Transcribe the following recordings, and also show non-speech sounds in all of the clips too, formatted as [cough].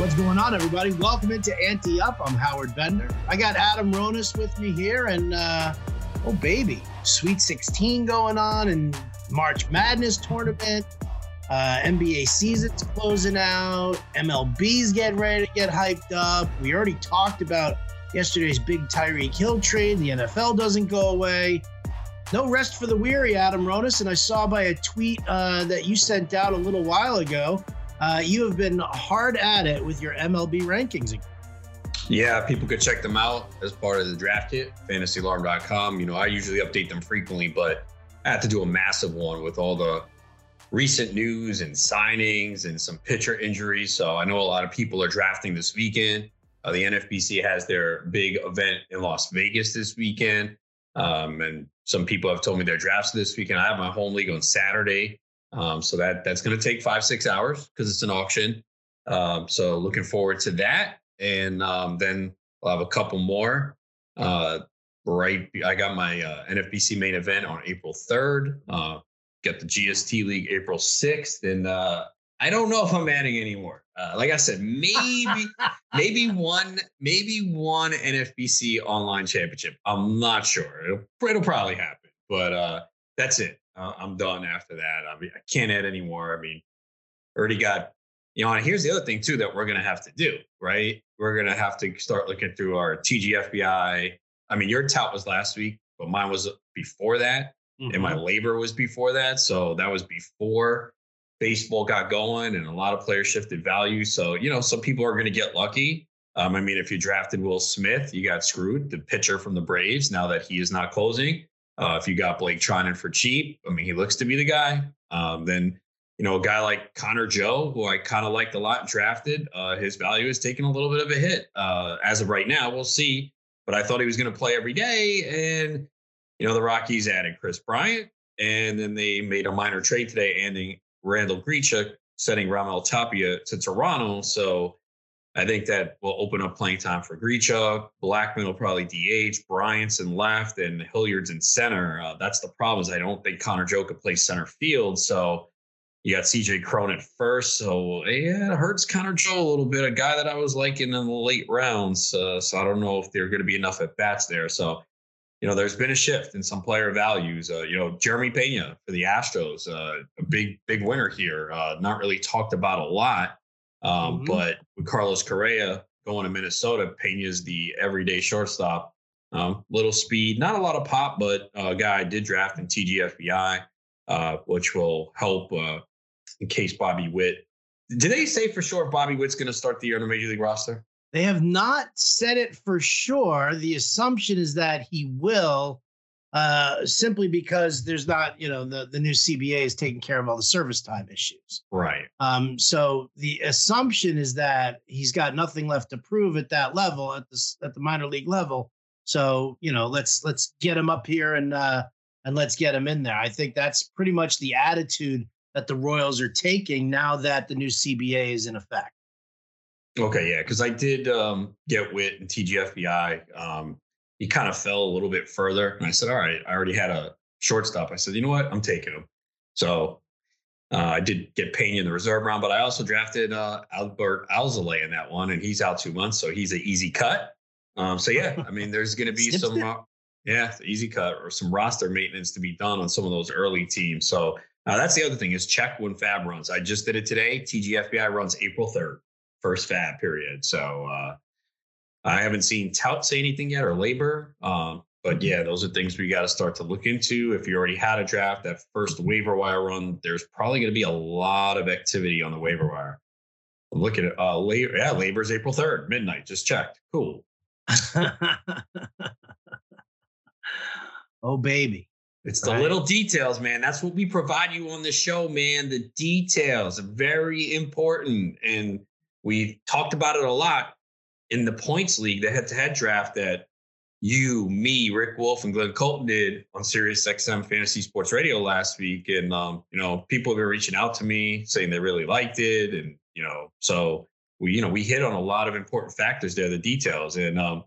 What's going on, everybody? Welcome into Ante Up. I'm Howard Bender. I got Adam Ronis with me here, and uh, oh baby, Sweet 16 going on, and March Madness tournament. Uh, NBA season's closing out. MLB's getting ready to get hyped up. We already talked about yesterday's big Tyreek Hill trade. The NFL doesn't go away. No rest for the weary, Adam Ronis. And I saw by a tweet uh, that you sent out a little while ago, uh, you have been hard at it with your MLB rankings. Yeah, people could check them out as part of the draft kit, fantasyalarm.com. You know, I usually update them frequently, but I had to do a massive one with all the recent news and signings and some pitcher injuries. So I know a lot of people are drafting this weekend. Uh, the NFBC has their big event in Las Vegas this weekend. Um, and some people have told me their drafts this weekend. I have my home league on Saturday. Um, so that that's going to take five, six hours because it's an auction. Um, so looking forward to that. And um, then I'll have a couple more. Uh, right. I got my uh, NFBC main event on April 3rd. Uh, got the GST League April 6th. And uh, I don't know if I'm adding anymore. Uh, like I said, maybe [laughs] maybe one maybe one NFBC online championship. I'm not sure. It'll, it'll probably happen, but uh, that's it. Uh, I'm done after that. I mean, I can't add any more. I mean, already got you know. And here's the other thing too that we're gonna have to do. Right, we're gonna have to start looking through our TGFBI. I mean, your tout was last week, but mine was before that, mm-hmm. and my mm-hmm. LABR was before that. So that was before baseball got going and a lot of players shifted value. So, you know, some people are going to get lucky. Um, I mean, if you drafted Will Smith, you got screwed, the pitcher from the Braves, now that he is not closing. Uh, if you got Blake Treinen for cheap, I mean, he looks to be the guy. Um, then, you know, a guy like Connor Joe, who I kind of liked a lot, drafted, uh, his value is taking a little bit of a hit. Uh, as of right now, we'll see. But I thought he was going to play every day. And, you know, the Rockies added Kris Bryant, and then they made a minor trade today, ending Randall Grichuk sending Raimel Tapia to Toronto. So I think that will open up playing time for Grichuk. Blackmon will probably DH. Bryant's in left and Hilliard's in center. Uh, that's the problem is I don't think Connor Joe could play center field. So you got CJ Cron at first. So yeah, it hurts Connor Joe a little bit, a guy that I was liking in the late rounds. Uh, so I don't know if there are going to be enough at bats there. So you know, there's been a shift in some player values. Uh, you know, Jeremy Pena for the Astros, uh, a big, big winner here. Uh, not really talked about a lot, um, mm-hmm. but with Carlos Correa going to Minnesota, Pena's the everyday shortstop. Um, little speed, not a lot of pop, but a guy I did draft in TGFBI, uh, which will help uh, in case Bobby Witt. Did they say for sure Bobby Witt's going to start the year on the major league roster? They have not said it for sure. The assumption is that he will, uh, simply because there's not, you know, the, the new CBA is taking care of all the service time issues. Right. Um, so the assumption is that he's got nothing left to prove at that level, at the at the minor league level. So you know, let's let's get him up here and uh, and let's get him in there. I think that's pretty much the attitude that the Royals are taking now that the new CBA is in effect. Okay, yeah, because I did um, get Witt and TGFBI. Um, he kind of fell a little bit further, and I said, "All right, I already had a shortstop." I said, "You know what? I'm taking him." So uh, I did get Pena in the reserve round, but I also drafted uh, Adbert Alzolay in that one, and he's out two months, so he's an easy cut. Um, so yeah, I mean, there's going to be some, uh, yeah, easy cut or some roster maintenance to be done on some of those early teams. So uh, that's the other thing is check when Fab runs. I just did it today. TGFBI runs April third first fab period. So uh, I haven't seen tout say anything yet or LABR. Um, but mm-hmm. yeah, those are things we got to start to look into. If you already had a draft, that first waiver wire run, there's probably going to be a lot of activity on the waiver wire. Look at it. Uh, LABR, yeah, LABR's April 3rd, midnight. Just checked. Cool. [laughs] oh, baby. It's the right. little details, man. That's what we provide you on the show, man. The details are very important. And we talked about it a lot in the points league, the head-to-head draft that you, me, Rick Wolf, and Glenn Colton did on Sirius XM Fantasy Sports Radio last week. And um, you know, people have been reaching out to me saying they really liked it. And, you know, so we, you know, we hit on a lot of important factors there, the details. And um,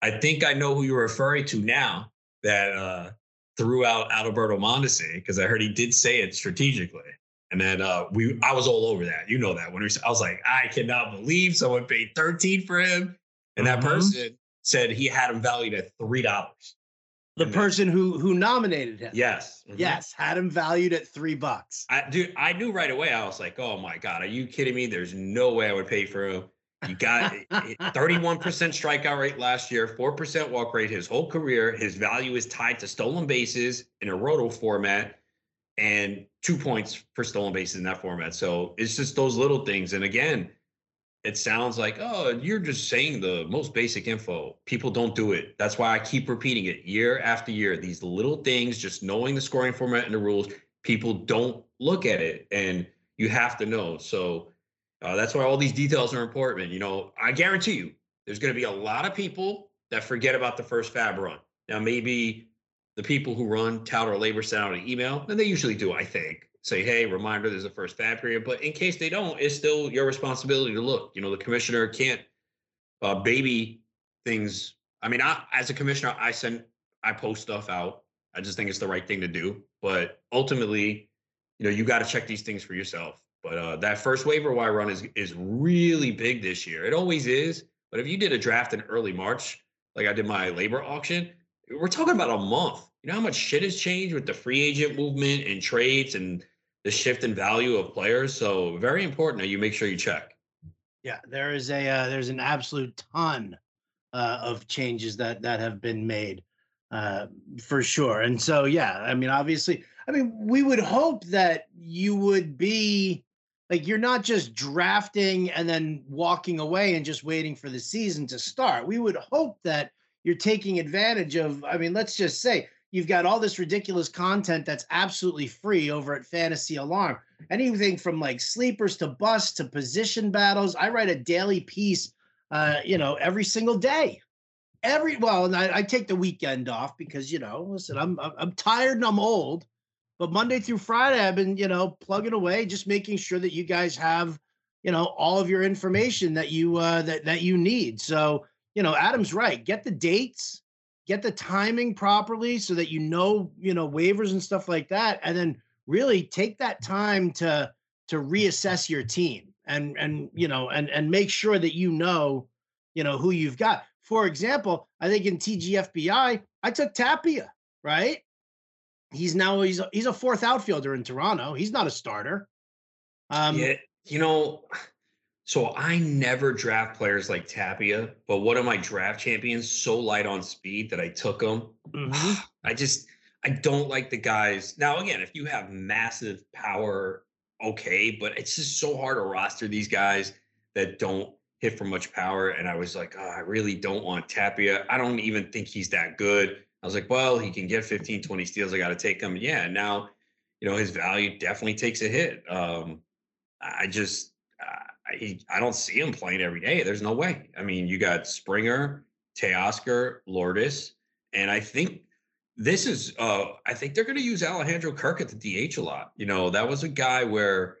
I think I know who you're referring to now that uh threw out Adalberto Mondesi, because I heard he did say it strategically. And then uh, we, I was all over that. You know that when we, I was like, I cannot believe someone paid 13 for him, and that mm-hmm. person said he had him valued at three dollars. The and person then, who who nominated him. Yes. Mm-hmm. Yes, had him valued at three bucks. I dude, I knew right away. I was like, oh my god, are you kidding me? There's no way I would pay for him. You got [laughs] 31% strikeout rate last year, 4% walk rate his whole career. His value is tied to stolen bases in a roto format and two points for stolen bases in that format. So it's just those little things. And again, it sounds like, oh, you're just saying the most basic info. People don't do it. That's why I keep repeating it year after year. These little things, just knowing the scoring format and the rules, people don't look at it. And you have to know. So uh, that's why all these details are important. You know, I guarantee you, there's going to be a lot of people that forget about the first fab run. Now, maybe the people who run tout or LABR send out an email, and they usually do, I think, say, hey, reminder, there's a first fab period. But in case they don't, it's still your responsibility to look. You know, the commissioner can't uh, baby things. I mean, I, as a commissioner, I send, I post stuff out. I just think it's the right thing to do. But ultimately, you know, you got to check these things for yourself. But uh, that first waiver wire run is is really big this year. It always is. But if you did a draft in early March, like I did my LABR auction, we're talking about a month. You know how much shit has changed with the free agent movement and trades and the shift in value of players. So very important that you make sure you check. Yeah, there is a uh, there's an absolute ton uh, of changes that that have been made uh, for sure. And so yeah, I mean obviously, I mean we would hope that you would be like you're not just drafting and then walking away and just waiting for the season to start. We would hope that you're taking advantage of, I mean, let's just say you've got all this ridiculous content that's absolutely free over at Fantasy Alarm. Anything from like sleepers to busts to position battles. I write a daily piece, uh, you know, every single day. Every well, and I, I take the weekend off because you know, listen, I'm I'm tired and I'm old but Monday through Friday, I've been, you know, plugging away, just making sure that you guys have, you know, all of your information that you uh that that you need. So, you know, Adam's right. Get the dates, get the timing properly so that you know, you know, waivers and stuff like that. And then really take that time to to reassess your team and and you know and and make sure that you know, you know, who you've got. For example, I think in TGFBI, I took Tapia, right? he's now he's a, he's a fourth outfielder in Toronto. He's not a starter. Um, yeah, you know, so I never draft players like Tapia, but one of my draft champions so light on speed that I took him. Mm-hmm. [sighs] I just I don't like the guys. Now again, if you have massive power, okay, but it's just so hard to roster these guys that don't hit for much power. And I was like, oh, I really don't want Tapia. I don't even think he's that good. I was like, well, he can get 15, 20 steals. I got to take him. Yeah. Now, you know, his value definitely takes a hit. Um, I just, I, I don't see him playing every day. There's no way. I mean, you got Springer, Teoscar, Lourdes, and I think this is, uh, I think they're going to use Alejandro Kirk at the DH a lot. You know, that was a guy where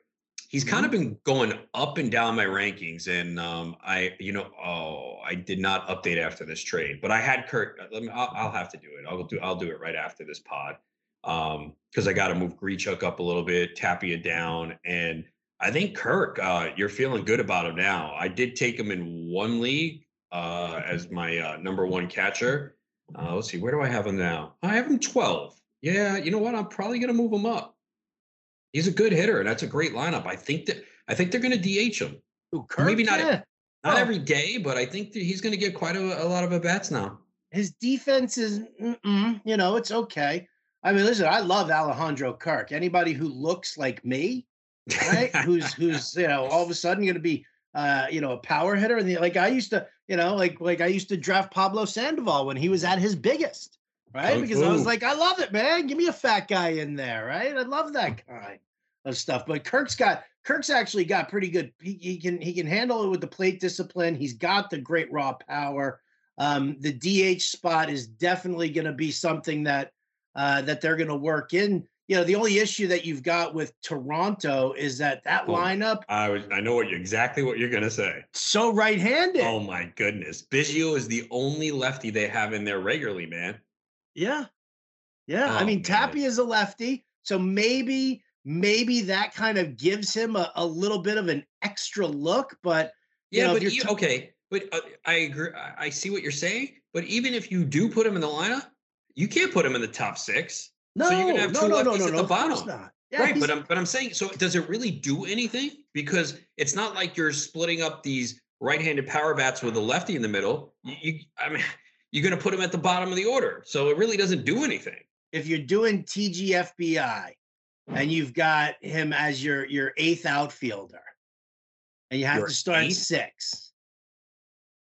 he's kind of mm-hmm. been going up and down my rankings and um, i you know oh i did not update after this trade but i had kirk uh, let me i'll, I'll have to do it i'll do i'll do it right after this pod um because i got to move Grichuk up a little bit tapia down and i think kirk uh you're feeling good about him now i did take him in one league uh as my uh, number one catcher uh let's see where do i have him now i have him 12 yeah you know what i'm probably gonna move him up He's a good hitter, and that's a great lineup. I think that I think they're going to DH him. Ooh, Kirk, Maybe not yeah. not oh. every day, but I think that he's going to get quite a, a lot of at bats now. His defense is, you know, it's okay. I mean, listen, I love Alejandro Kirk. Anybody who looks like me, right? [laughs] who's who's you know all of a sudden going to be uh, you know a power hitter, and the, like I used to, you know, like like I used to draft Pablo Sandoval when he was at his biggest right? Oh, because ooh. I was like, I love it, man. Give me a fat guy in there, right? I love that kind of stuff. But Kirk's got Kirk's actually got pretty good. He, he can he can handle it with the plate discipline. He's got the great raw power. Um, the DH spot is definitely going to be something that uh, that they're going to work in. You know, the only issue that you've got with Toronto is that that oh, lineup. I was, I know what exactly what you're going to say. So right-handed. Oh my goodness, Biggio is the only lefty they have in there regularly, man. Yeah. Yeah. Oh, I mean, man. Tapia is a lefty. So maybe, maybe that kind of gives him a, a little bit of an extra look. But yeah, know, but you, t- okay, but uh, I agree. I see what you're saying. But even if you do put him in the lineup, you can't put him in the top six. No, so you're gonna have no, two no, no, lefties no, at no, the bottom. Yeah, right, but I'm but I'm saying so does it really do anything? Because it's not like you're splitting up these right-handed power bats with a lefty in the middle. You, you I mean [laughs] you're gonna put him at the bottom of the order. So it really doesn't do anything. If you're doing TGFBI and you've got him as your your eighth outfielder, and you have Your to start eighth? six.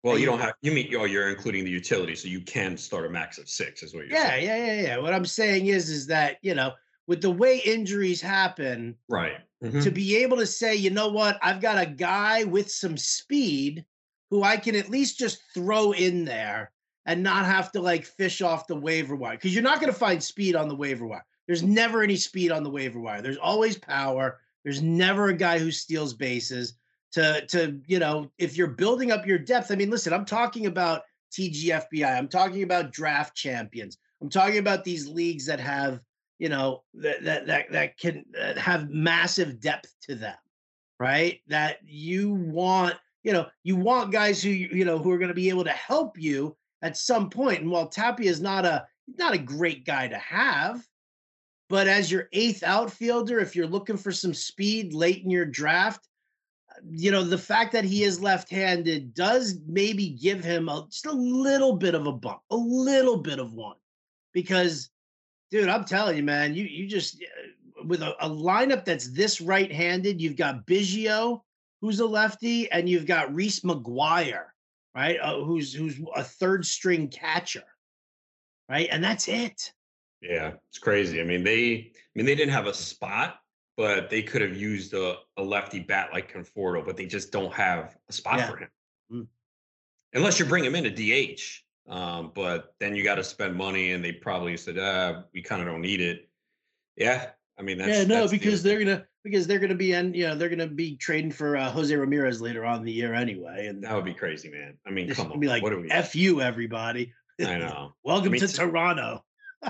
Well, you don't have you mean oh you're including the utility, so you can start a max of six, is what you're Yeah, saying. yeah, yeah, yeah. What I'm saying is, is that you know, with the way injuries happen, Right. Mhm. to be able to say, you know what, I've got a guy with some speed who I can at least just throw in there and not have to like fish off the waiver wire because you're not going to find speed on the waiver wire. There's never any speed on the waiver wire. There's always power. There's never a guy who steals bases. To to you know, if you're building up your depth, I mean, listen, I'm talking about TGFBI. I'm talking about draft champions. I'm talking about these leagues that have you know that that that, that can have massive depth to them right that you want you know you want guys who you know who are going to be able to help you at some point and while tapia is not a not a great guy to have but as your eighth outfielder if you're looking for some speed late in your draft you know the fact that he is left-handed does maybe give him a, just a little bit of a bump a little bit of one. Because dude i'm telling you man you you just uh, with a, a lineup that's this right-handed you've got biggio who's a lefty and you've got reese mcguire right? Uh, who's who's a third string catcher right? And that's it. Yeah, it's crazy. I mean, they I mean they didn't have a spot, but they could have used a, a lefty bat like Conforto, but they just don't have a spot Yeah. for him. Mm. Unless you bring him in a DH. Um, but then you got to spend money, and they probably said, uh, we kind of don't need it. Yeah. I mean, that's yeah no that's the- because they're gonna because they're gonna be in you know they're gonna be trading for uh, jose ramirez later on in the year anyway and that would be crazy, man. I mean, [laughs] come on. be like what are we? f you everybody I [laughs] know. welcome mean, to toronto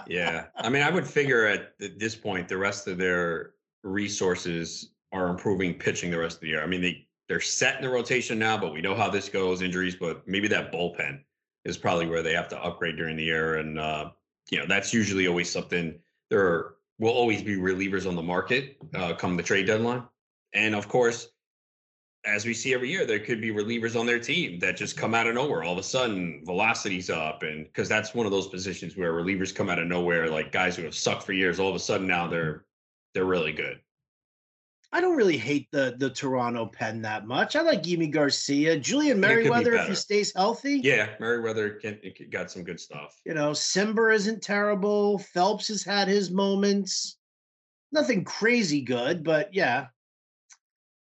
yeah. I [laughs] mean, I would figure at th- this point, the rest of their resources are improving pitching the rest of the year. I mean, they they're set in the rotation now, but we know how this goes, injuries. But maybe that bullpen is probably where they have to upgrade during the year, and uh, you know that's usually always something. There will always be relievers on the market uh, come the trade deadline, and of course. As we see every year, there could be relievers on their team that just come out of nowhere. All of a sudden, velocity's up, and because that's one of those positions where relievers come out of nowhere, like guys who have sucked for years. All of a sudden, now they're they're really good. I don't really hate the the Toronto pen that much. I like Yimi Garcia, Julian could be Merryweather if he stays healthy. Yeah, Merryweather can, it got some good stuff. You know, Cimber isn't terrible. Phelps has had his moments. Nothing crazy good, but yeah.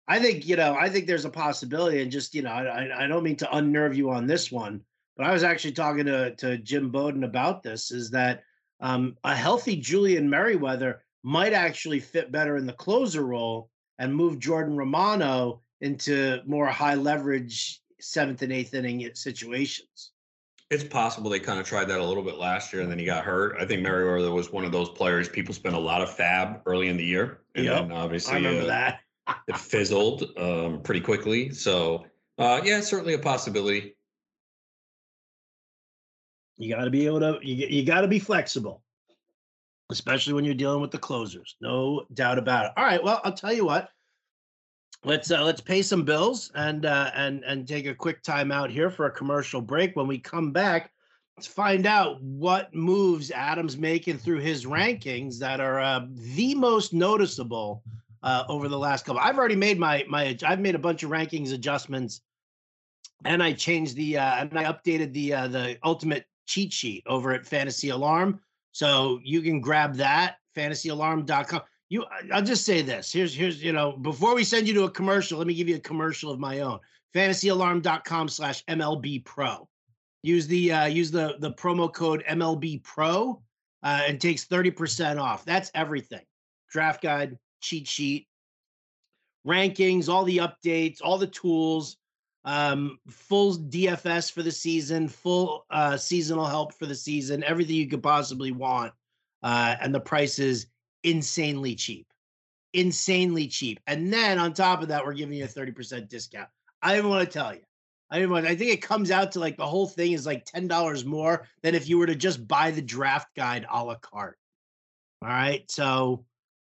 I think, you know, I think there's a possibility, and just, you know, I, I- I don't mean to unnerve you on this one, but I was actually talking to, to Jim Bowden about this is that um, a healthy Julian Merryweather might actually fit better in the closer role and move Jordan Romano into more high leverage seventh and eighth inning situations. It's possible they kind of tried that a little bit last year and then he got hurt. I think Merryweather was one of those players people spent a lot of fab early in the year. And Yep, then obviously I remember uh, that. it fizzled um, pretty quickly. So, uh, yeah, certainly a possibility. You got to be able to you, you got to be flexible, especially when you're dealing with the closers. No doubt about it. All right, well, I'll tell you what. Let's uh, let's pay some bills and uh, and and take a quick time out here for a commercial break. When we come back, let's find out what moves Adam's making through his rankings that are uh, the most noticeable uh, over the last couple. I've already made my my I've made a bunch of rankings adjustments, and I changed the uh, and I updated the uh, the ultimate cheat sheet over at Fantasy Alarm. So you can grab that fantasyalarm.com. You I'll just say this. Here's here's you know, before we send you to a commercial, let me give you a commercial of my own. fantasyalarm.com slash MLB Pro. Use the uh use the the promo code MLB Pro uh and takes 30% off. That's everything. Draft guide, cheat sheet, rankings, all the updates, all the tools um full dfs for the season full uh seasonal help for the season everything you could possibly want uh and the price is insanely cheap insanely cheap. And then on top of that, we're giving you a 30% discount. I even want to tell you. I even want, I think it comes out to like the whole thing is like $10 more than if you were to just buy the draft guide a la carte. All right. So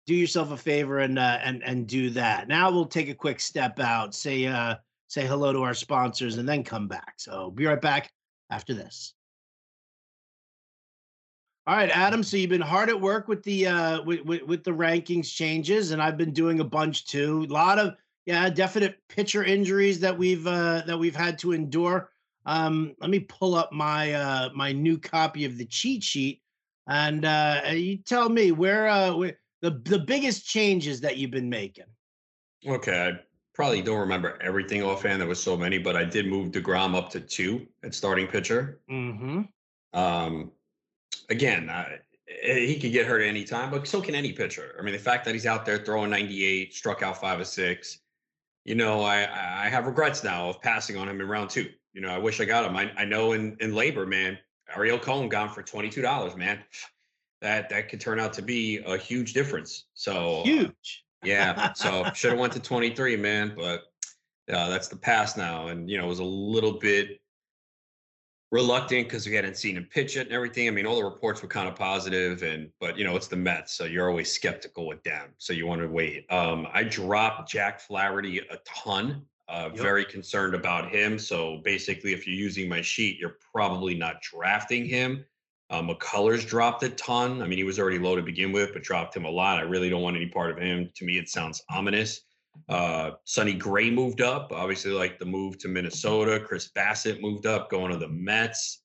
do yourself a favor and uh, and and do that. Now we'll take a quick step out, say uh say hello to our sponsors, and then come back. So be right back after this. All right, Adam. So you've been hard at work with the uh with, with, with the rankings changes, and I've been doing a bunch too. A lot of yeah, definite pitcher injuries that we've uh that we've had to endure. Um, let me pull up my uh my new copy of the cheat sheet, and uh you tell me where uh where, the the biggest changes that you've been making. Okay, probably don't remember everything offhand. There was so many, but I did move Degrom up to two at starting pitcher. Mm-hmm. Um, again, I, he could get hurt any time, but so can any pitcher. I mean, the fact that he's out there throwing 98, struck out five or six, you know, I I have regrets now of passing on him in round two. You know, I wish I got him. I, I know in, in LABR, man, Ariel Cohen gone for $22, man. That that could turn out to be a huge difference. So huge. Yeah. [laughs] So should have went to 23, man, but uh, that's the past now. And you know, it was a little bit reluctant because we hadn't seen him pitch it and everything. I mean, all the reports were kind of positive, and but you know, it's the Mets, so you're always skeptical with them. So you want to wait. Um, I dropped Jack Flaherty a ton. Uh, yep. Very concerned about him. So basically, if you're using my sheet, you're probably not drafting him. Uh, McCullers dropped a ton. I mean, he was already low to begin with, but dropped him a lot. I really don't want any part of him. To me, it sounds ominous. Uh, Sonny Gray moved up, obviously, like the move to Minnesota. Chris Bassitt moved up, going to the Mets.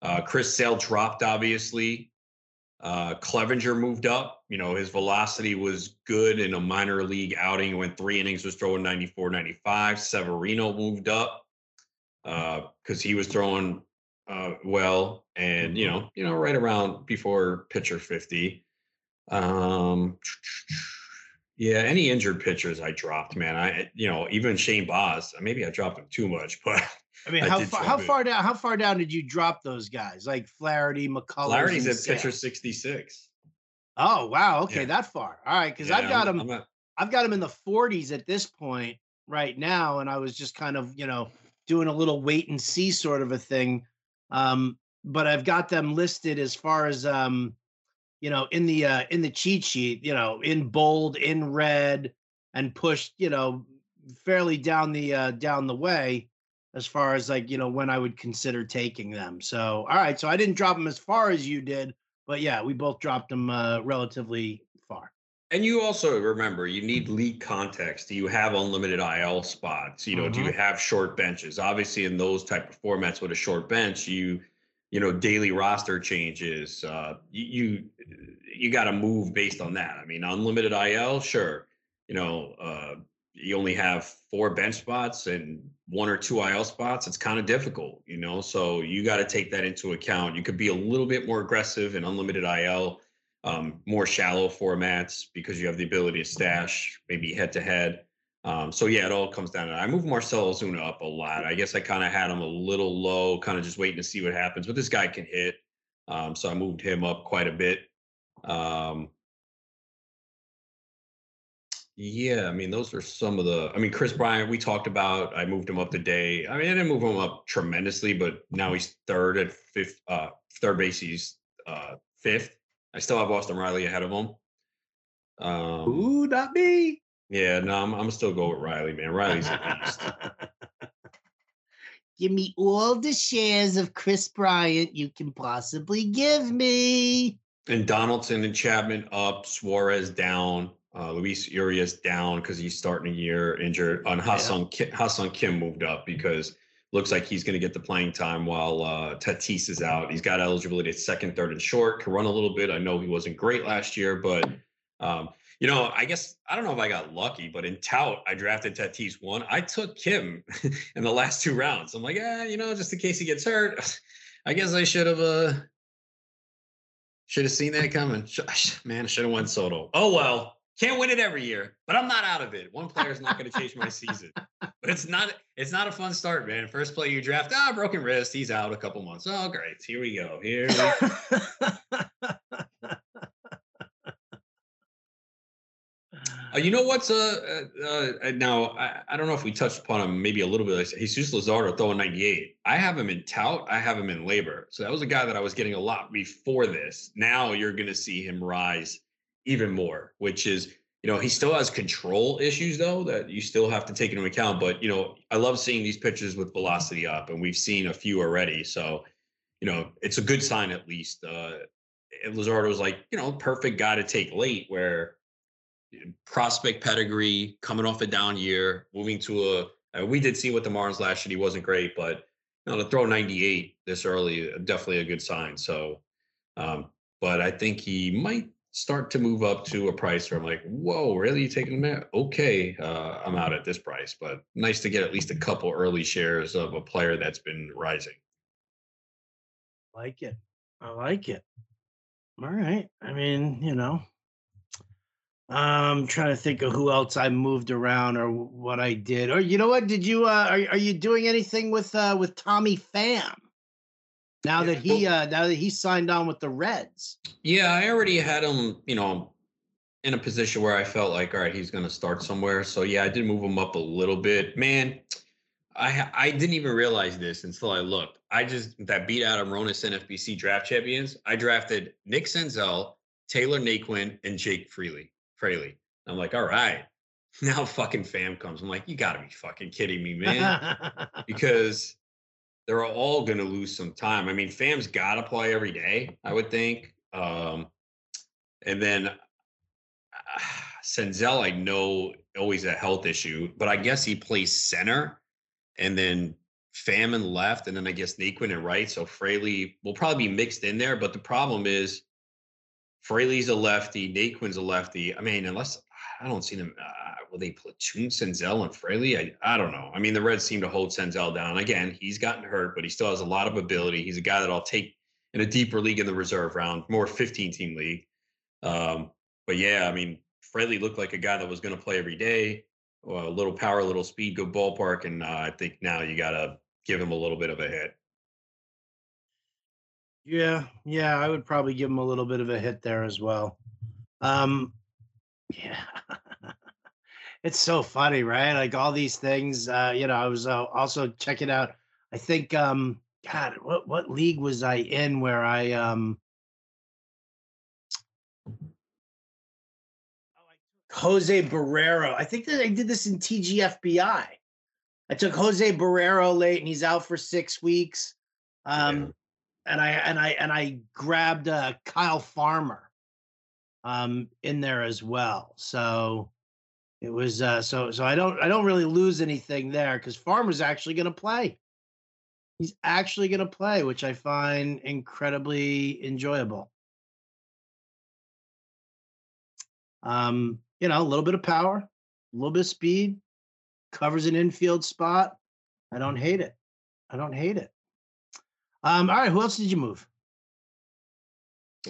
Uh, Chris Sale dropped, obviously. Uh, Clevinger moved up. You know, his velocity was good in a minor league outing. Went three innings, was throwing 94, 95. Severino moved up because uh, he was throwing uh, well, and you know, you know, right around before pitcher 50. Um, [sniffs] yeah, any injured pitchers I dropped, man. I you know even Shane Baz. Maybe I dropped him too much, [laughs] but I mean, I how far how far down how far down did you drop those guys like Flaherty, McCullers? Flaherty's at pitcher sixty six. Oh wow, okay, yeah. that far. All right, because yeah, I've got I'm, him. I'm I've got him in the forties at this point right now, and I was just kind of you know doing a little wait and see sort of a thing. Um, but I've got them listed as far as um, you know, in the uh, in the cheat sheet, you know, in bold, in red, and pushed, you know, fairly down the uh, down the way as far as like you know when I would consider taking them. So all right, so I didn't drop them as far as you did, but yeah, we both dropped them uh, relatively. And you also remember you need league context. Do you have unlimited IL spots? You know, mm-hmm. do you have short benches? Obviously, in those type of formats with a short bench, you you know daily roster changes uh, you you, got to move based on that i mean unlimited il sure you know uh, you only have four bench spots and one or two il spots it's kind of difficult you know so you got to take that into account you could be a little bit more aggressive in unlimited il um, more shallow formats because you have the ability to stash maybe head to head so yeah, it all comes down to I moved Marcell Ozuna up a lot. I guess I kind of had him a little low, kind of just waiting to see what happens. But this guy can hit, um, so I moved him up quite a bit. Um, yeah, I mean those are some of the. I mean Kris Bryant, we talked about. I moved him up today. I mean I didn't move him up tremendously, but now he's third at fifth. Uh, third base, he's uh, fifth. I still have Austin Riley ahead of him. Um, Ooh, not me. Yeah, no, I'm, I'm still go with Riley, man. Riley's a beast. [laughs] give me all the shares of Kris Bryant you can possibly give me. And Donaldson and Chapman up, Suarez down, uh, Luis Urias down because he's starting a year injured. On Ha-Seong yeah. Kim, Ha-Seong Kim moved up because looks like he's going to get the playing time while uh, Tatis is out. He's got eligibility at second, third, and short. Can run a little bit. I know he wasn't great last year, but um, you know, I guess I don't know if I got lucky, but in tout, I drafted Tatis one. I took Kim [laughs] in the last two rounds. I'm like, yeah, you know, just in case he gets hurt, [laughs] I guess I should have uh should have seen that coming. Man, I should have went Soto. Oh well, can't win it every year, but I'm not out of it. One player's not going to change my season. [laughs] But it's not it's not a fun start, man. First play you draft, ah, broken wrist, he's out a couple months. Oh, great. Here we go. Here we Uh, you know what's uh, uh, uh now I, I don't know if we touched upon him maybe a little bit. Jesus Luzardo throwing 98. I have him in tout. I have him in LABR. So that was a guy that I was getting a lot before this. Now you're going to see him rise even more, which is you know he still has control issues though that you still have to take into account. But you know I love seeing these pitches with velocity up, and we've seen a few already. So you know it's a good sign at least. Uh, Luzardo was like you know perfect guy to take late where prospect pedigree, coming off a down year, moving to a. We did see what the Marlins last year. He wasn't great, but you know, to throw 98 this early, uh, definitely a good sign. So, um, but I think he might start to move up to a price where I'm like, whoa, really? You taking him there? Okay, uh, I'm out at this price. But nice to get at least a couple early shares of a player that's been rising. Like it. I like it. All right. I mean, you know, I'm trying to think of who else I moved around or what I did. Or you know what? Did you uh are, are you doing anything with uh with Tommy Pham? Now that he uh now that he signed on with the Reds. Yeah, I already had him, you know, in a position where I felt like all right, he's going to start somewhere. So yeah, I did move him up a little bit. Man, I I didn't even realize this until I looked. I just that beat out of Ronis NFBC draft champions. I drafted Nick Senzel, Tyler Naquin, and Jake Freely. Fraley. I'm like, all right. [laughs] Now fucking Pham comes. I'm like, you gotta be fucking kidding me, man. [laughs] because they're all gonna lose some time. I mean, Pham's gotta play every day, I would think. Um, and then uh, [sighs] Senzel, I know always a health issue, but I guess he plays center and then Famine left, and then I guess Naquin and right. So Fraley will probably be mixed in there. But the problem is Fraley's a lefty. Naquin's a lefty. I mean, unless I don't see them, uh, will they platoon Senzel and Fraley? I, I don't know. I mean, the Reds seem to hold Senzel down. Again, he's gotten hurt, but he still has a lot of ability. He's a guy that I'll take in a deeper league in the reserve round, more 15 team league. Um, but yeah, I mean, Fraley looked like a guy that was going to play every day. a little power, a little speed, good ballpark, and uh, I think now you got to give him a little bit of a hit. Yeah, yeah, I would probably give him a little bit of a hit there as well. Um, yeah, [laughs] it's so funny, right? Like all these things. Uh, you know, I was uh, also checking out. I think, um, God, what what league was I in where I um. Jose Barrero. I think that I did this in TGFBI. I took Jose Barrero late, and he's out for six weeks. Um, and I and I and I grabbed uh, Kyle Farmer um, in there as well. So it was uh, so so I don't I don't really lose anything there because Farmer's actually going to play. He's actually going to play, which I find incredibly enjoyable. Um, you know, a little bit of power, a little bit of speed, covers an infield spot. I don't hate it. I don't hate it. Um, all right, who else did you move?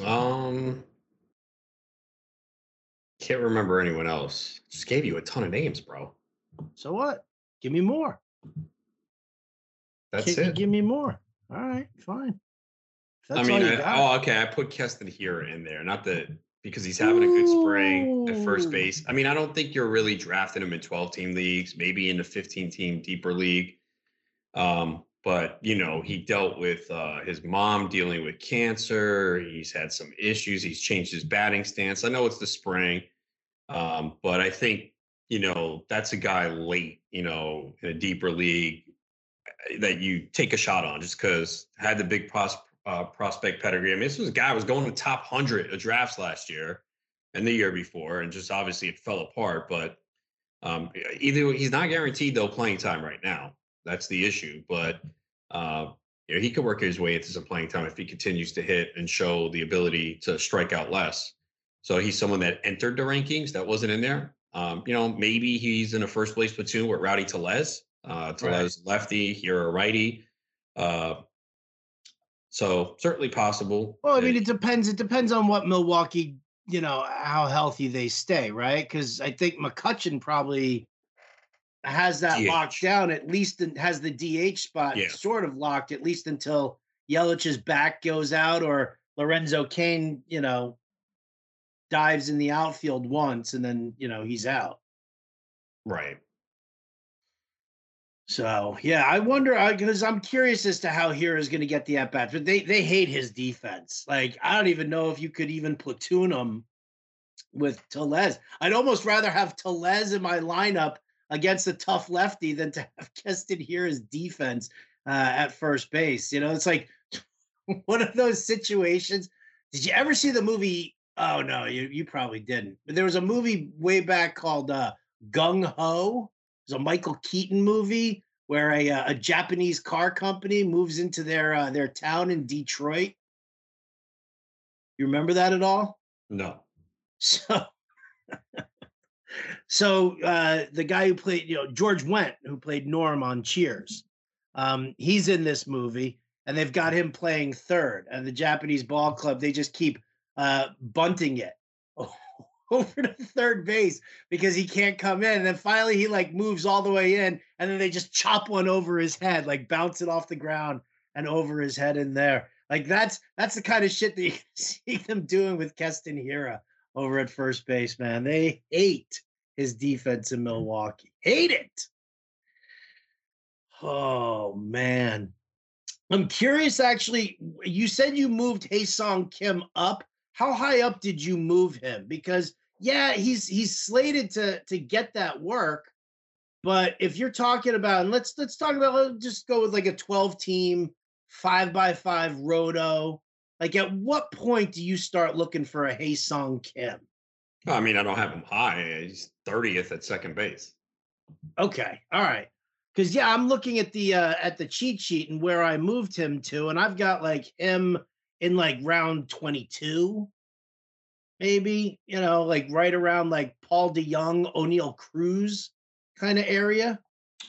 Um, can't remember anyone else. Just gave you a ton of names, bro. So what? Give me more. That's Can't it. give me more. All right, fine. I mean, I, oh, okay. I put Keston here in there, not that because he's having a good spring at first base. I mean, I don't think you're really drafting him in 12 team leagues, maybe in a 15 team deeper league. Um, but you know he dealt with uh, his mom dealing with cancer he's had some issues he's changed his batting stance. I know it's the spring um, but i think you know that's a guy late you know in a deeper league eh, that you take a shot on just because had the big pros- uh, prospect pedigree. I mean this was a guy was going to top 100 of drafts last year and the year before and just obviously it fell apart but um, either he's not guaranteed though playing time right now that's the issue. But uh, you know, he could work his way into some playing time if he continues to hit and show the ability to strike out less. So he's someone that entered the rankings that wasn't in there. Um, you know, maybe he's in a first place platoon with Rowdy Tellez. Uh, Tellez right. lefty, here a righty. Uh, so certainly possible. Well, I mean, it depends. It depends on what Milwaukee, you know, how healthy they stay, right? Because I think McCutchen probably has that DH. locked down at least and has the DH spot yeah. sort of locked at least until Yelich's back goes out or Lorenzo Cain, you know, dives in the outfield once and then you know he's out. Right. So yeah, I wonder because I'm curious as to how Hiura is going to get the at bats, but they they hate his defense. Like I don't even know if you could even platoon him with Tellez. I'd almost rather have Tellez in my lineup against a tough lefty than to have [laughs] Keston Hiura's defense uh, at first base. You know, it's like [laughs] one of those situations. Did you ever see the movie? Oh no, you you probably didn't. But there was a movie way back called uh, Gung Ho It's a Michael Keaton movie where a, uh, a Japanese car company moves into their uh, their town in Detroit. You remember that at all? No. [laughs] So, so uh, the guy who played, you know, George Wendt, who played Norm on Cheers, um, he's in this movie, and they've got him playing third. And the Japanese ball club, they just keep uh, bunting it [laughs] over to third base because he can't come in. And then finally he like moves all the way in, and then they just chop one over his head, like bounce it off the ground and over his head in there. Like that's that's the kind of shit that you [laughs] see them doing with Keston Hiura over at first base, man. They hate his defense in Milwaukee. Hate it. Oh man. I'm curious actually. You said you moved Ha-Seong Kim up. How high up did you move him? Because yeah, he's he's slated to to get that work. But if you're talking about, and let's let's talk about let's just go with like a 12 team, five by five roto. Like at what point do you start looking for a Ha-Seong Kim? I mean, I don't have him high. He's 30th at second base. Okay. All right. Cause yeah, I'm looking at the uh at the cheat sheet and where I moved him to, and I've got like him in like round 22 maybe, you know, like right around like Paul DeJong, Oneil Cruz kind of area.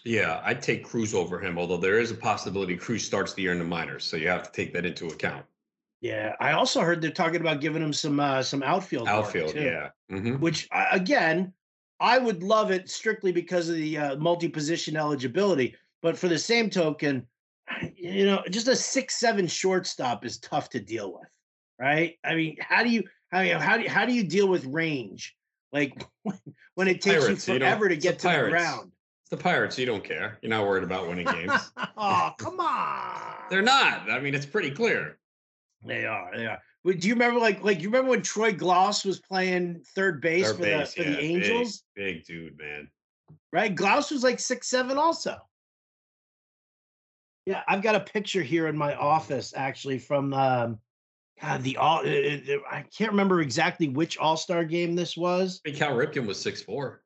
Yeah, I'd take Cruz over him, although there is a possibility Cruz starts the year in the minors. So you have to take that into account. Yeah, I also heard they're talking about giving him some uh, some outfield. Outfield, yeah. Mm-hmm. Which again, I would love it strictly because of the uh, multi-position eligibility. But for the same token, [sighs] you know, just a six-seven shortstop is tough to deal with, right? I mean, how do you how you how do you, how do you deal with range? Like [laughs] when it takes Pirates, you forever you to get to the ground. It's the Pirates. You don't care. You're not worried about winning games. [laughs] oh, come on. They're not. I mean, it's pretty clear. They are. They are. Do you remember like like you remember when Troy Glaus was playing third base third for base, the for yeah, the Angels? Big, big dude, man. Right? Glaus was like six seven also. Yeah, I've got a picture here in my office actually from um, God, the all uh, uh, uh, I can't remember exactly which All Star game this was. I Cal Ripken was six four.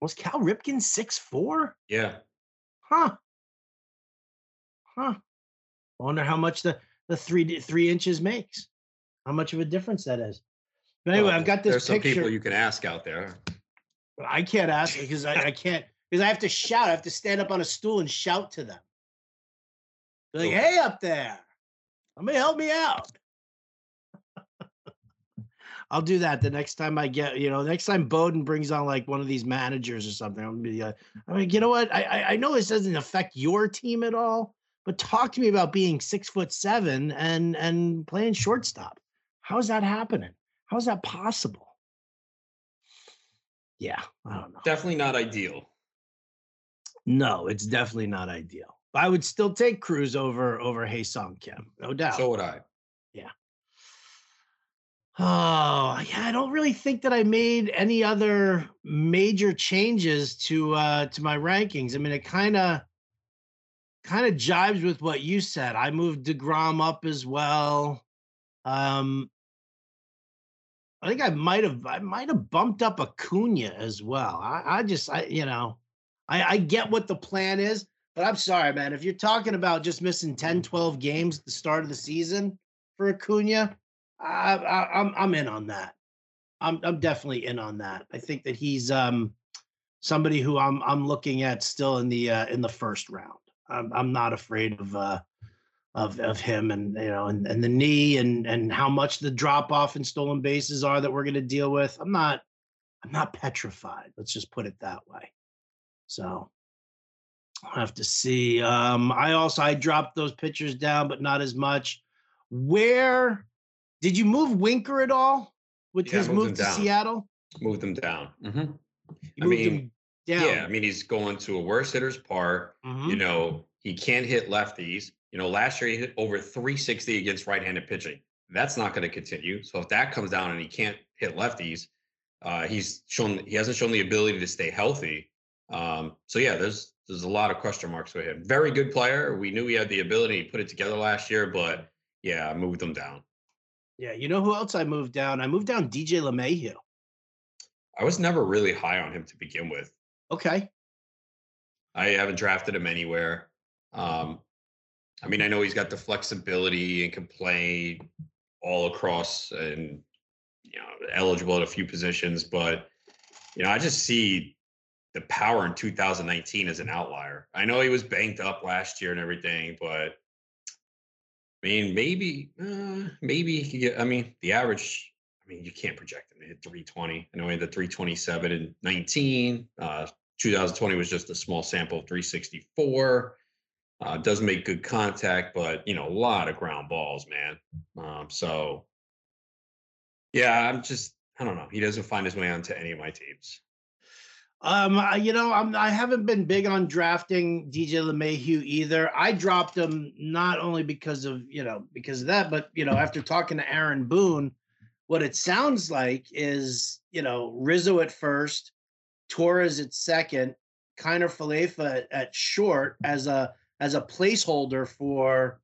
Was Cal Ripken six four? Yeah. Huh. Huh. I wonder how much the the three three inches makes. How much of a difference that is. But anyway, well, I've got this there's picture. some people you can ask out there. I can't ask because I, I can't because I have to shout. I have to stand up on a stool and shout to them like, hey, up there, me help me out. [laughs] I'll do that the next time I get, you know, next time Bowden brings on like one of these managers or something. I'm gonna be like, I mean, you know what? I I know this doesn't affect your team at all, but talk to me about being six foot seven and and playing shortstop. How's that happening? How's that possible? Yeah, I don't know. Definitely not ideal. No, it's definitely not ideal. I would still take Cruz over over Ha-Seong Kim, no doubt. So would I. Yeah. Oh yeah, I don't really think that I made any other major changes to uh to my rankings. I mean, it kind of kind of jives with what you said. I moved Degrom up as well. Um, I think I might have I might have bumped up Acuna as well. I, I just I you know I, I get what the plan is. But I'm sorry, man. If you're talking about just missing 10, 12 games at the start of the season for Acuna, I, I, I'm I'm in on that. I'm I'm definitely in on that. I think that he's um somebody who I'm I'm looking at still in the uh, in the first round. I'm I'm not afraid of uh of of him and you know and, and the knee and and how much the drop off and stolen bases are that we're going to deal with. I'm not I'm not petrified. Let's just put it that way. So I'll have to see. Um, I also I dropped those pitchers down, but not as much. Where Did you move Winker at all with Yeah, his move to down. Seattle? Moved him down. hmm You I moved mean, him down. Yeah, I mean he's going to a worse hitter's park. Mhm. You know, he can't hit lefties. You know, last year he hit over 360 against right-handed pitching. That's not going to continue. So if that comes down and he can't hit lefties, uh, he's shown he hasn't shown the ability to stay healthy. Um, so yeah, there's there's a lot of question marks with him. Very good player. We knew he had the ability. He put it together last year, but yeah, I moved him down. Yeah, you know who else I moved down? I moved down DJ LeMahieu. I was never really high on him to begin with. Okay. I haven't drafted him anywhere. Um, I mean, I know he's got the flexibility and can play all across and you know eligible at a few positions, but you know, I just see the power in 2019 as an outlier. I know he was banked up last year and everything, but I mean, maybe, uh, maybe he could get. I mean, the average. I mean, you can't project him to hit 320. I know he had the 327 and 19. Uh, 2020 was just a small sample of 364. Uh, does make good contact, but you know, a lot of ground balls, man. Um, so yeah, I'm just I don't know. He doesn't find his way onto any of my teams. Um, I- you know, I'm I haven't been big on drafting DJ LeMahieu either. I dropped him not only because of you know because of that, but you know after talking to Aaron Boone, what it sounds like is you know Rizzo at first, Torres at second, Kiner Falefa at, short as a as a placeholder for,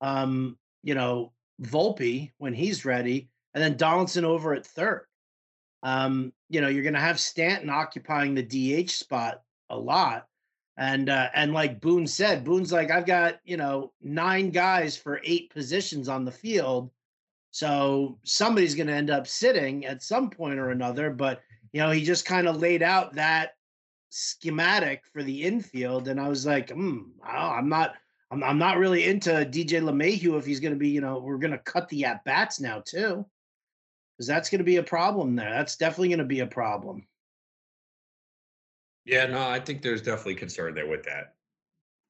um, you know Volpe when he's ready, and then Donaldson over at third um, you know, you're going to have Stanton occupying the DH spot a lot. And uh, and like Boone said, Boone's like, I've got you know nine guys for eight positions on the field, so somebody's going to end up sitting at some point or another. But you know, he just kind of laid out that schematic for the infield, and I was like, hmm, I'm not. I'm, I'm not really into DJ LeMahieu if he's going to be, you know, we're going to cut the at bats now too because that's going to be a problem there. That's definitely going to be a problem. Yeah, no, I think there's definitely concern there with that.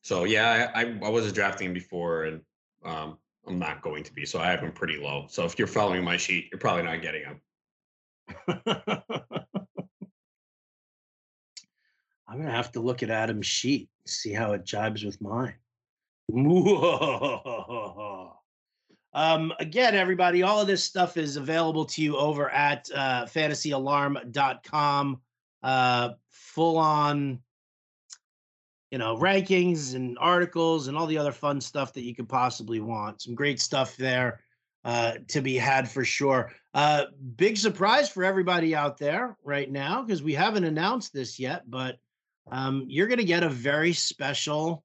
So yeah, I, I, I wasn't drafting him before, and um, I'm not going to be. So I have him pretty low. So if you're following my sheet, you're probably not getting him. [laughs] I'm to have to look at Adam's sheet, see how it jibes with mine. um, again, everybody, all of this stuff is available to you over at uh, fantasyalarm.com. Uh, full on, you know, rankings and articles and all the other fun stuff that you could possibly want. Some great stuff there uh, to be had for sure. Uh, big surprise for everybody out there right now because we haven't announced this yet, but um, you're going to get a very special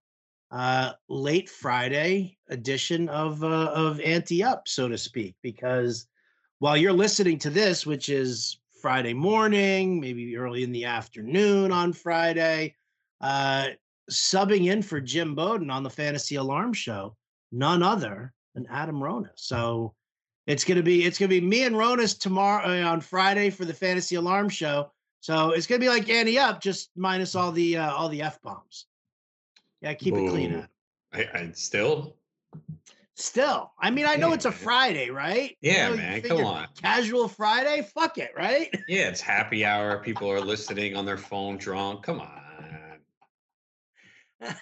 uh, late Friday edition of uh, of Ante Up, so to speak, because while you're listening to this, which is Friday morning, maybe early in the afternoon on Friday, uh, subbing in for Jim Bowden on the Fantasy Alarm Show, none other than Adam Ronis. So it's gonna be it's gonna be me and Ronis tomorrow uh, on Friday for the Fantasy Alarm Show. So it's gonna be like Ante Up, just minus all the uh, all the f bombs. Yeah, keep it clean. Adam. I, I still, Still, I mean, I know Yeah, it's a. Friday, right? You Yeah, know, man, come on. Casual Friday, fuck it, right? [laughs] yeah, it's happy hour. People are listening on their phone, drunk. Come on. [laughs]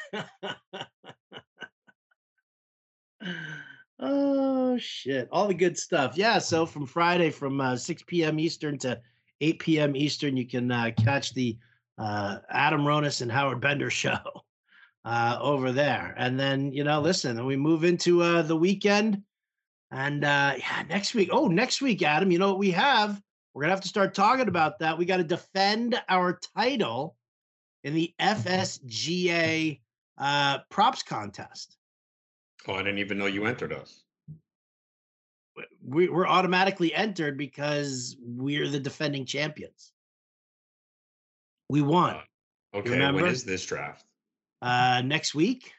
oh shit! All the good stuff. Yeah. So from Friday, from uh, 6 p.m. Eastern to 8 p.m. Eastern, you can uh, catch the uh, Adam Ronis and Howard Bender [laughs] show uh, over there. And then you know, listen, we move into uh, the weekend, and uh, yeah, next week. Oh, next week, Adam. You know what we have? We're gonna have to start talking about that. We got to defend our title in the FSGA uh, props contest. Oh, I didn't even know you entered us. We, we're automatically entered because we're the defending champions. We won Uh, Okay, when is this draft? uh, next week.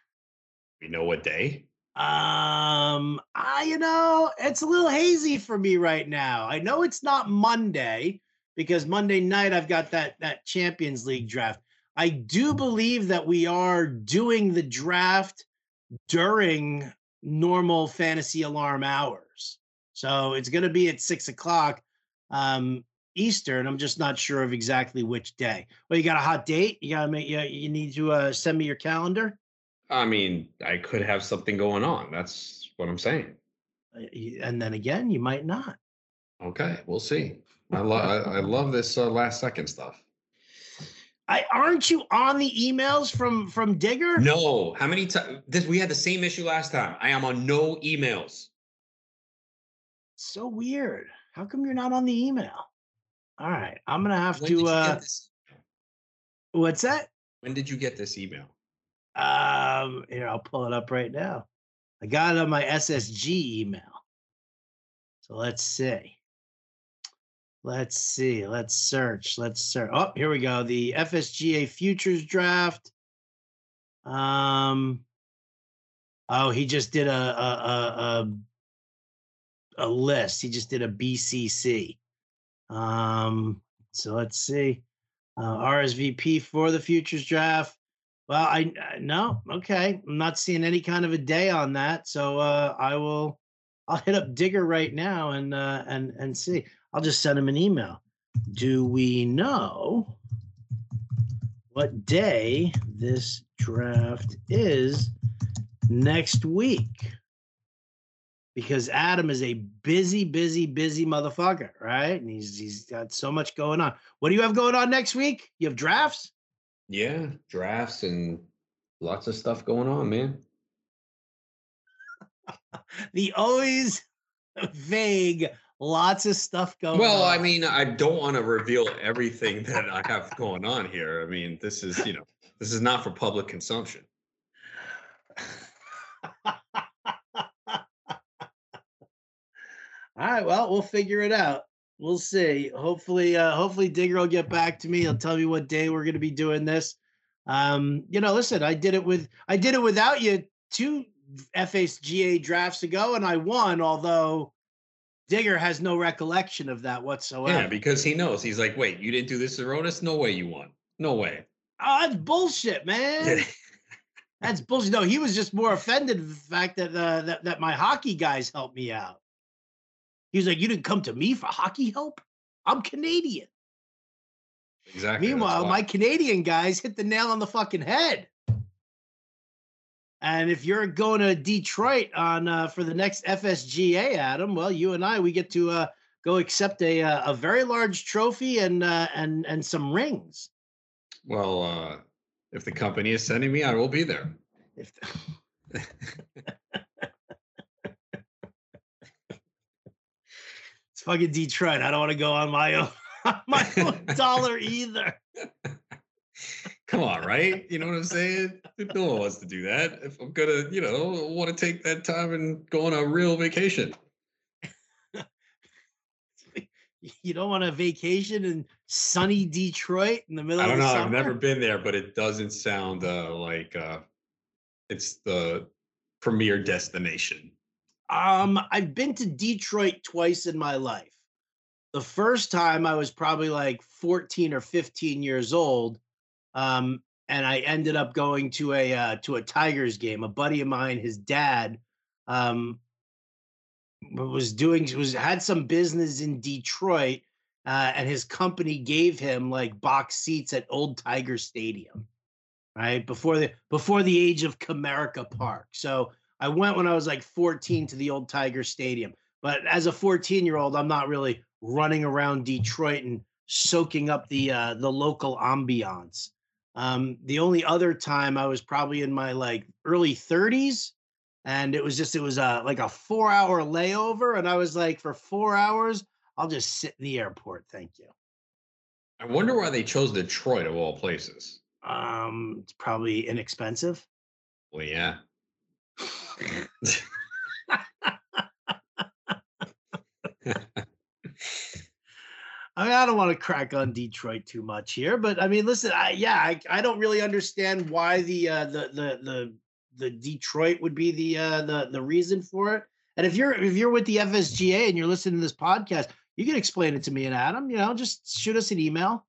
We know what day? Um, I you know it's a little hazy for me right now. I know it's not Monday because Monday night I've got that that Champions League draft. I do believe that we are doing the draft during normal fantasy alarm hours. So it's going to be at six o'clock um, Eastern. I'm just not sure of exactly which day. Well, you got a hot date? You got to make you, you need to uh, send me your calendar. I mean, I could have something going on. That's what I'm saying. Uh, And then again, you might not. Okay, we'll see. I love I, I love this uh, last second stuff. I aren't you on the emails from from Digger? No, how many times? This we had the same issue last time. I am on no emails. So weird. How come you're not on the email? All right, I'm gonna have When to. uh? What's that? When did you get this email? Um, here I'll pull it up right now. I got it on my SSG email. So let's see. Let's see. Let's search. Let's search. Oh, here we go. The FSGA futures draft. Um. Oh, he just did a a a, a, a list. He just did a BCC. Um. So let's see. Uh, RSVP for the futures draft. Well, I uh, no, okay. I'm not seeing any kind of a day on that, so uh, I will. I'll hit up Digger right now and uh, and and see. I'll just send him an email. Do we know what day this draft is next week? Because Adam is a busy, busy, busy motherfucker, right? And he's he's got so much going on. What do you have going on next week? You have drafts? Yeah, drafts and lots of stuff going on, man. [laughs] the always vague, lots of stuff going Well, I mean, I don't want to reveal everything that I have going on here. I mean, this is, you know, this is not for public consumption. All right, well, we'll figure it out. We'll see. Hopefully, uh, hopefully Digger will get back to me. He'll tell me what day we're gonna be doing this. Um, you know, listen, I did it with I did it without you two FSGA drafts ago, and I won, although Digger has no recollection of that whatsoever. Yeah, because he knows. He's like, wait, you didn't do this, Aronis? No way you won. No way. Oh, that's bullshit, man. [laughs] That's bullshit. No, he was just more offended the fact that uh, that that my hockey guys helped me out. He was like, "You didn't come to me for hockey help. I'm Canadian." exactly. Meanwhile, my Canadian guys hit the nail on the fucking head. And if you're going to Detroit on uh, for the next FSGA, Adam, well, you and I we get to uh, go accept a uh, a very large trophy and uh, and and some rings. Well, uh, if the company is sending me, I will be there. If it's [laughs] [laughs] fucking Detroit, I don't want to go on my own [laughs] on my own [laughs] dollar either. Come on, right? You know what I'm saying? No one wants to do that. If I'm gonna, you know, want to take that time and go on a real vacation. [laughs] You don't want a vacation in sunny Detroit in the middle I don't know. summer. I've never been there, but it doesn't sound uh, like uh, it's the premier destination. Um, I've been to Detroit twice in my life. The first time I was probably like 14 or 15 years old. Um, and I ended up going to a uh, to a Tigers game. A buddy of mine, his dad, um, was doing was had some business in Detroit, uh, and his company gave him like box seats at Old Tiger Stadium, right before the before the age of Comerica Park. So I went when I was like 14 to the Old Tiger Stadium. But as a 14 year old, I'm not really running around Detroit and soaking up the uh, the local ambiance. Um, the only other time I was probably in my like early 30s, and it was just it was a like a four hour layover, and I was like, for four hours, I'll just sit in the airport. Thank you. I wonder why they chose Detroit of all places. Um, it's probably inexpensive. Well, yeah. I mean, I don't want to crack on Detroit too much here, but I mean, listen, I yeah, I, I don't really understand why the uh, the the the the Detroit would be the uh, the the reason for it. And if you're if you're with the FSGA and you're listening to this podcast, you can explain it to me and Adam. You know, just shoot us an email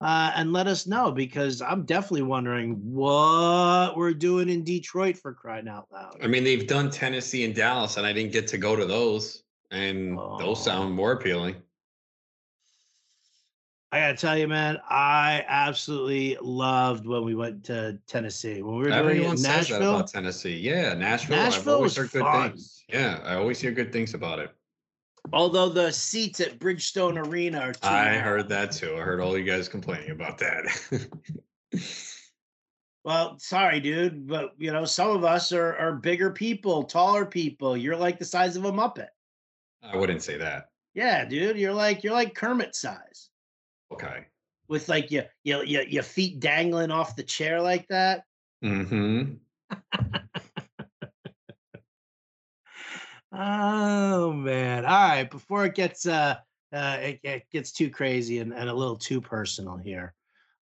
uh, and let us know because I'm definitely wondering what we're doing in Detroit for crying out loud. I mean, they've done Tennessee and Dallas, and I didn't get to go to those. and Oh. those sound more appealing. I gotta tell you, man, I absolutely loved when we went to Tennessee. When we were doing Everyone in says that Nashville. about Tennessee. Yeah, Nashville. I've Nashville always was heard good fun. things. Yeah, I always hear good things about it. Although the seats at Bridgestone Arena are too I heard that too. I heard all you guys complaining about that. [laughs] Well, sorry, dude, but you know, some of us are are bigger people, taller people. You're like the size of a Muppet. I wouldn't say that. Yeah, dude, you're like you're like Kermit size Okay. with like your your your, your feet dangling off the chair like that. Mm-hmm. [laughs] Oh man! All right, before it gets uh, uh it, it gets too crazy and, and a little too personal here,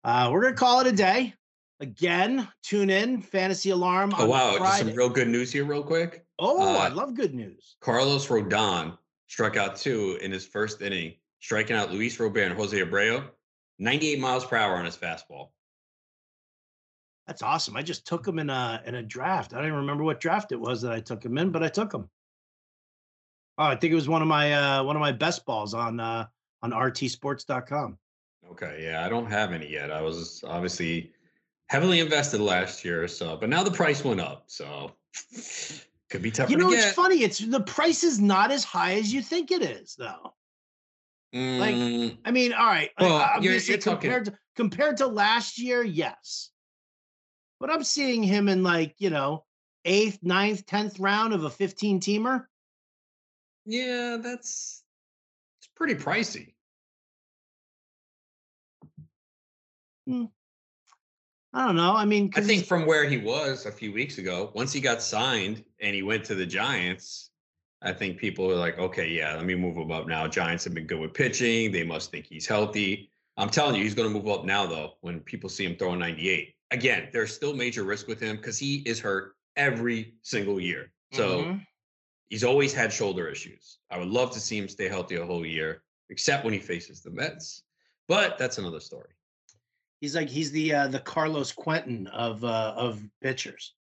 uh, we're gonna call it a day. Again, tune in Fantasy Alarm. Oh wow, just some real good news here, real quick. oh, I uh, love good news. Carlos Rodon struck out two in his first inning, striking out Luis Robert and Jose Abreu, 98 miles per hour on his fastball. That's awesome. I just took him in a in a draft. I don't even remember what draft it was that I took him in, but I took him. Oh, I think it was one of my uh one of my best balls on uh on rtsports.com. Okay, yeah, I don't have any yet. I was obviously heavily invested last year, so but now the price went up, so [sighs] could be tough. You know, to it's funny. It's the price is not as high as you think it is, though. like, Mm, I mean, all right. like, Well, you're- you're talking- compared to compared to last year, yes. But I'm seeing him in like you know eighth, ninth, tenth round of a 15 teamer. Yeah, that's it's pretty pricey. I don't know. I mean, I think from where he was a few weeks ago, once he got signed and he went to the Giants, I think people were like, okay, yeah, let me move him up now. Giants have been good with pitching. They must think he's healthy. I'm telling you, he's going to move up now, though, when people see him throwing 98. Again, there's still major risk with him because he is hurt every single year. So Mhm. He's always had shoulder issues. I would love to see him stay healthy a whole year, except when he faces the Mets. But that's another story. he's like he's the uh, the Carlos Quentin of uh, of pitchers.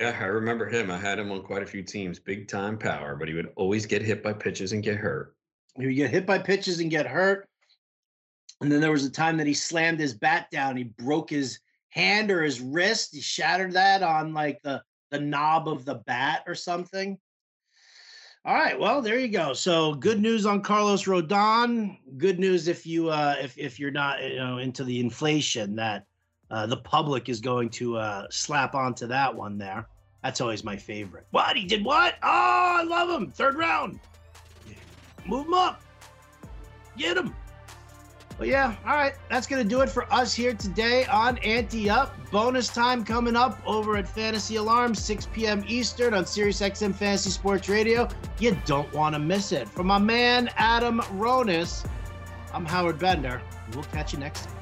Yeah, I remember him. I had him on quite a few teams, big time power, but he would always get hit by pitches and get hurt. He would get hit by pitches and get hurt. And then there was a time that he slammed his bat down. He broke his hand or his wrist. He shattered that on like the the knob of the bat or something. All right, well, there you go. So good news on Carlos Rodon. Good news if you uh if if you're not you know into the inflation that uh, the public is going to uh slap onto that one there. That's always my favorite. What he did what? Oh, I love him. Third round. Move him up. Get him. But yeah, all right. That's going to do it for us here today on Ante Up. Bonus time coming up over at Fantasy Alarm, 6 p.m. Eastern on SiriusXM Fantasy Sports Radio. You don't want to miss it. From my man, Adam Ronis, I'm Howard Bender. We'll catch you next time.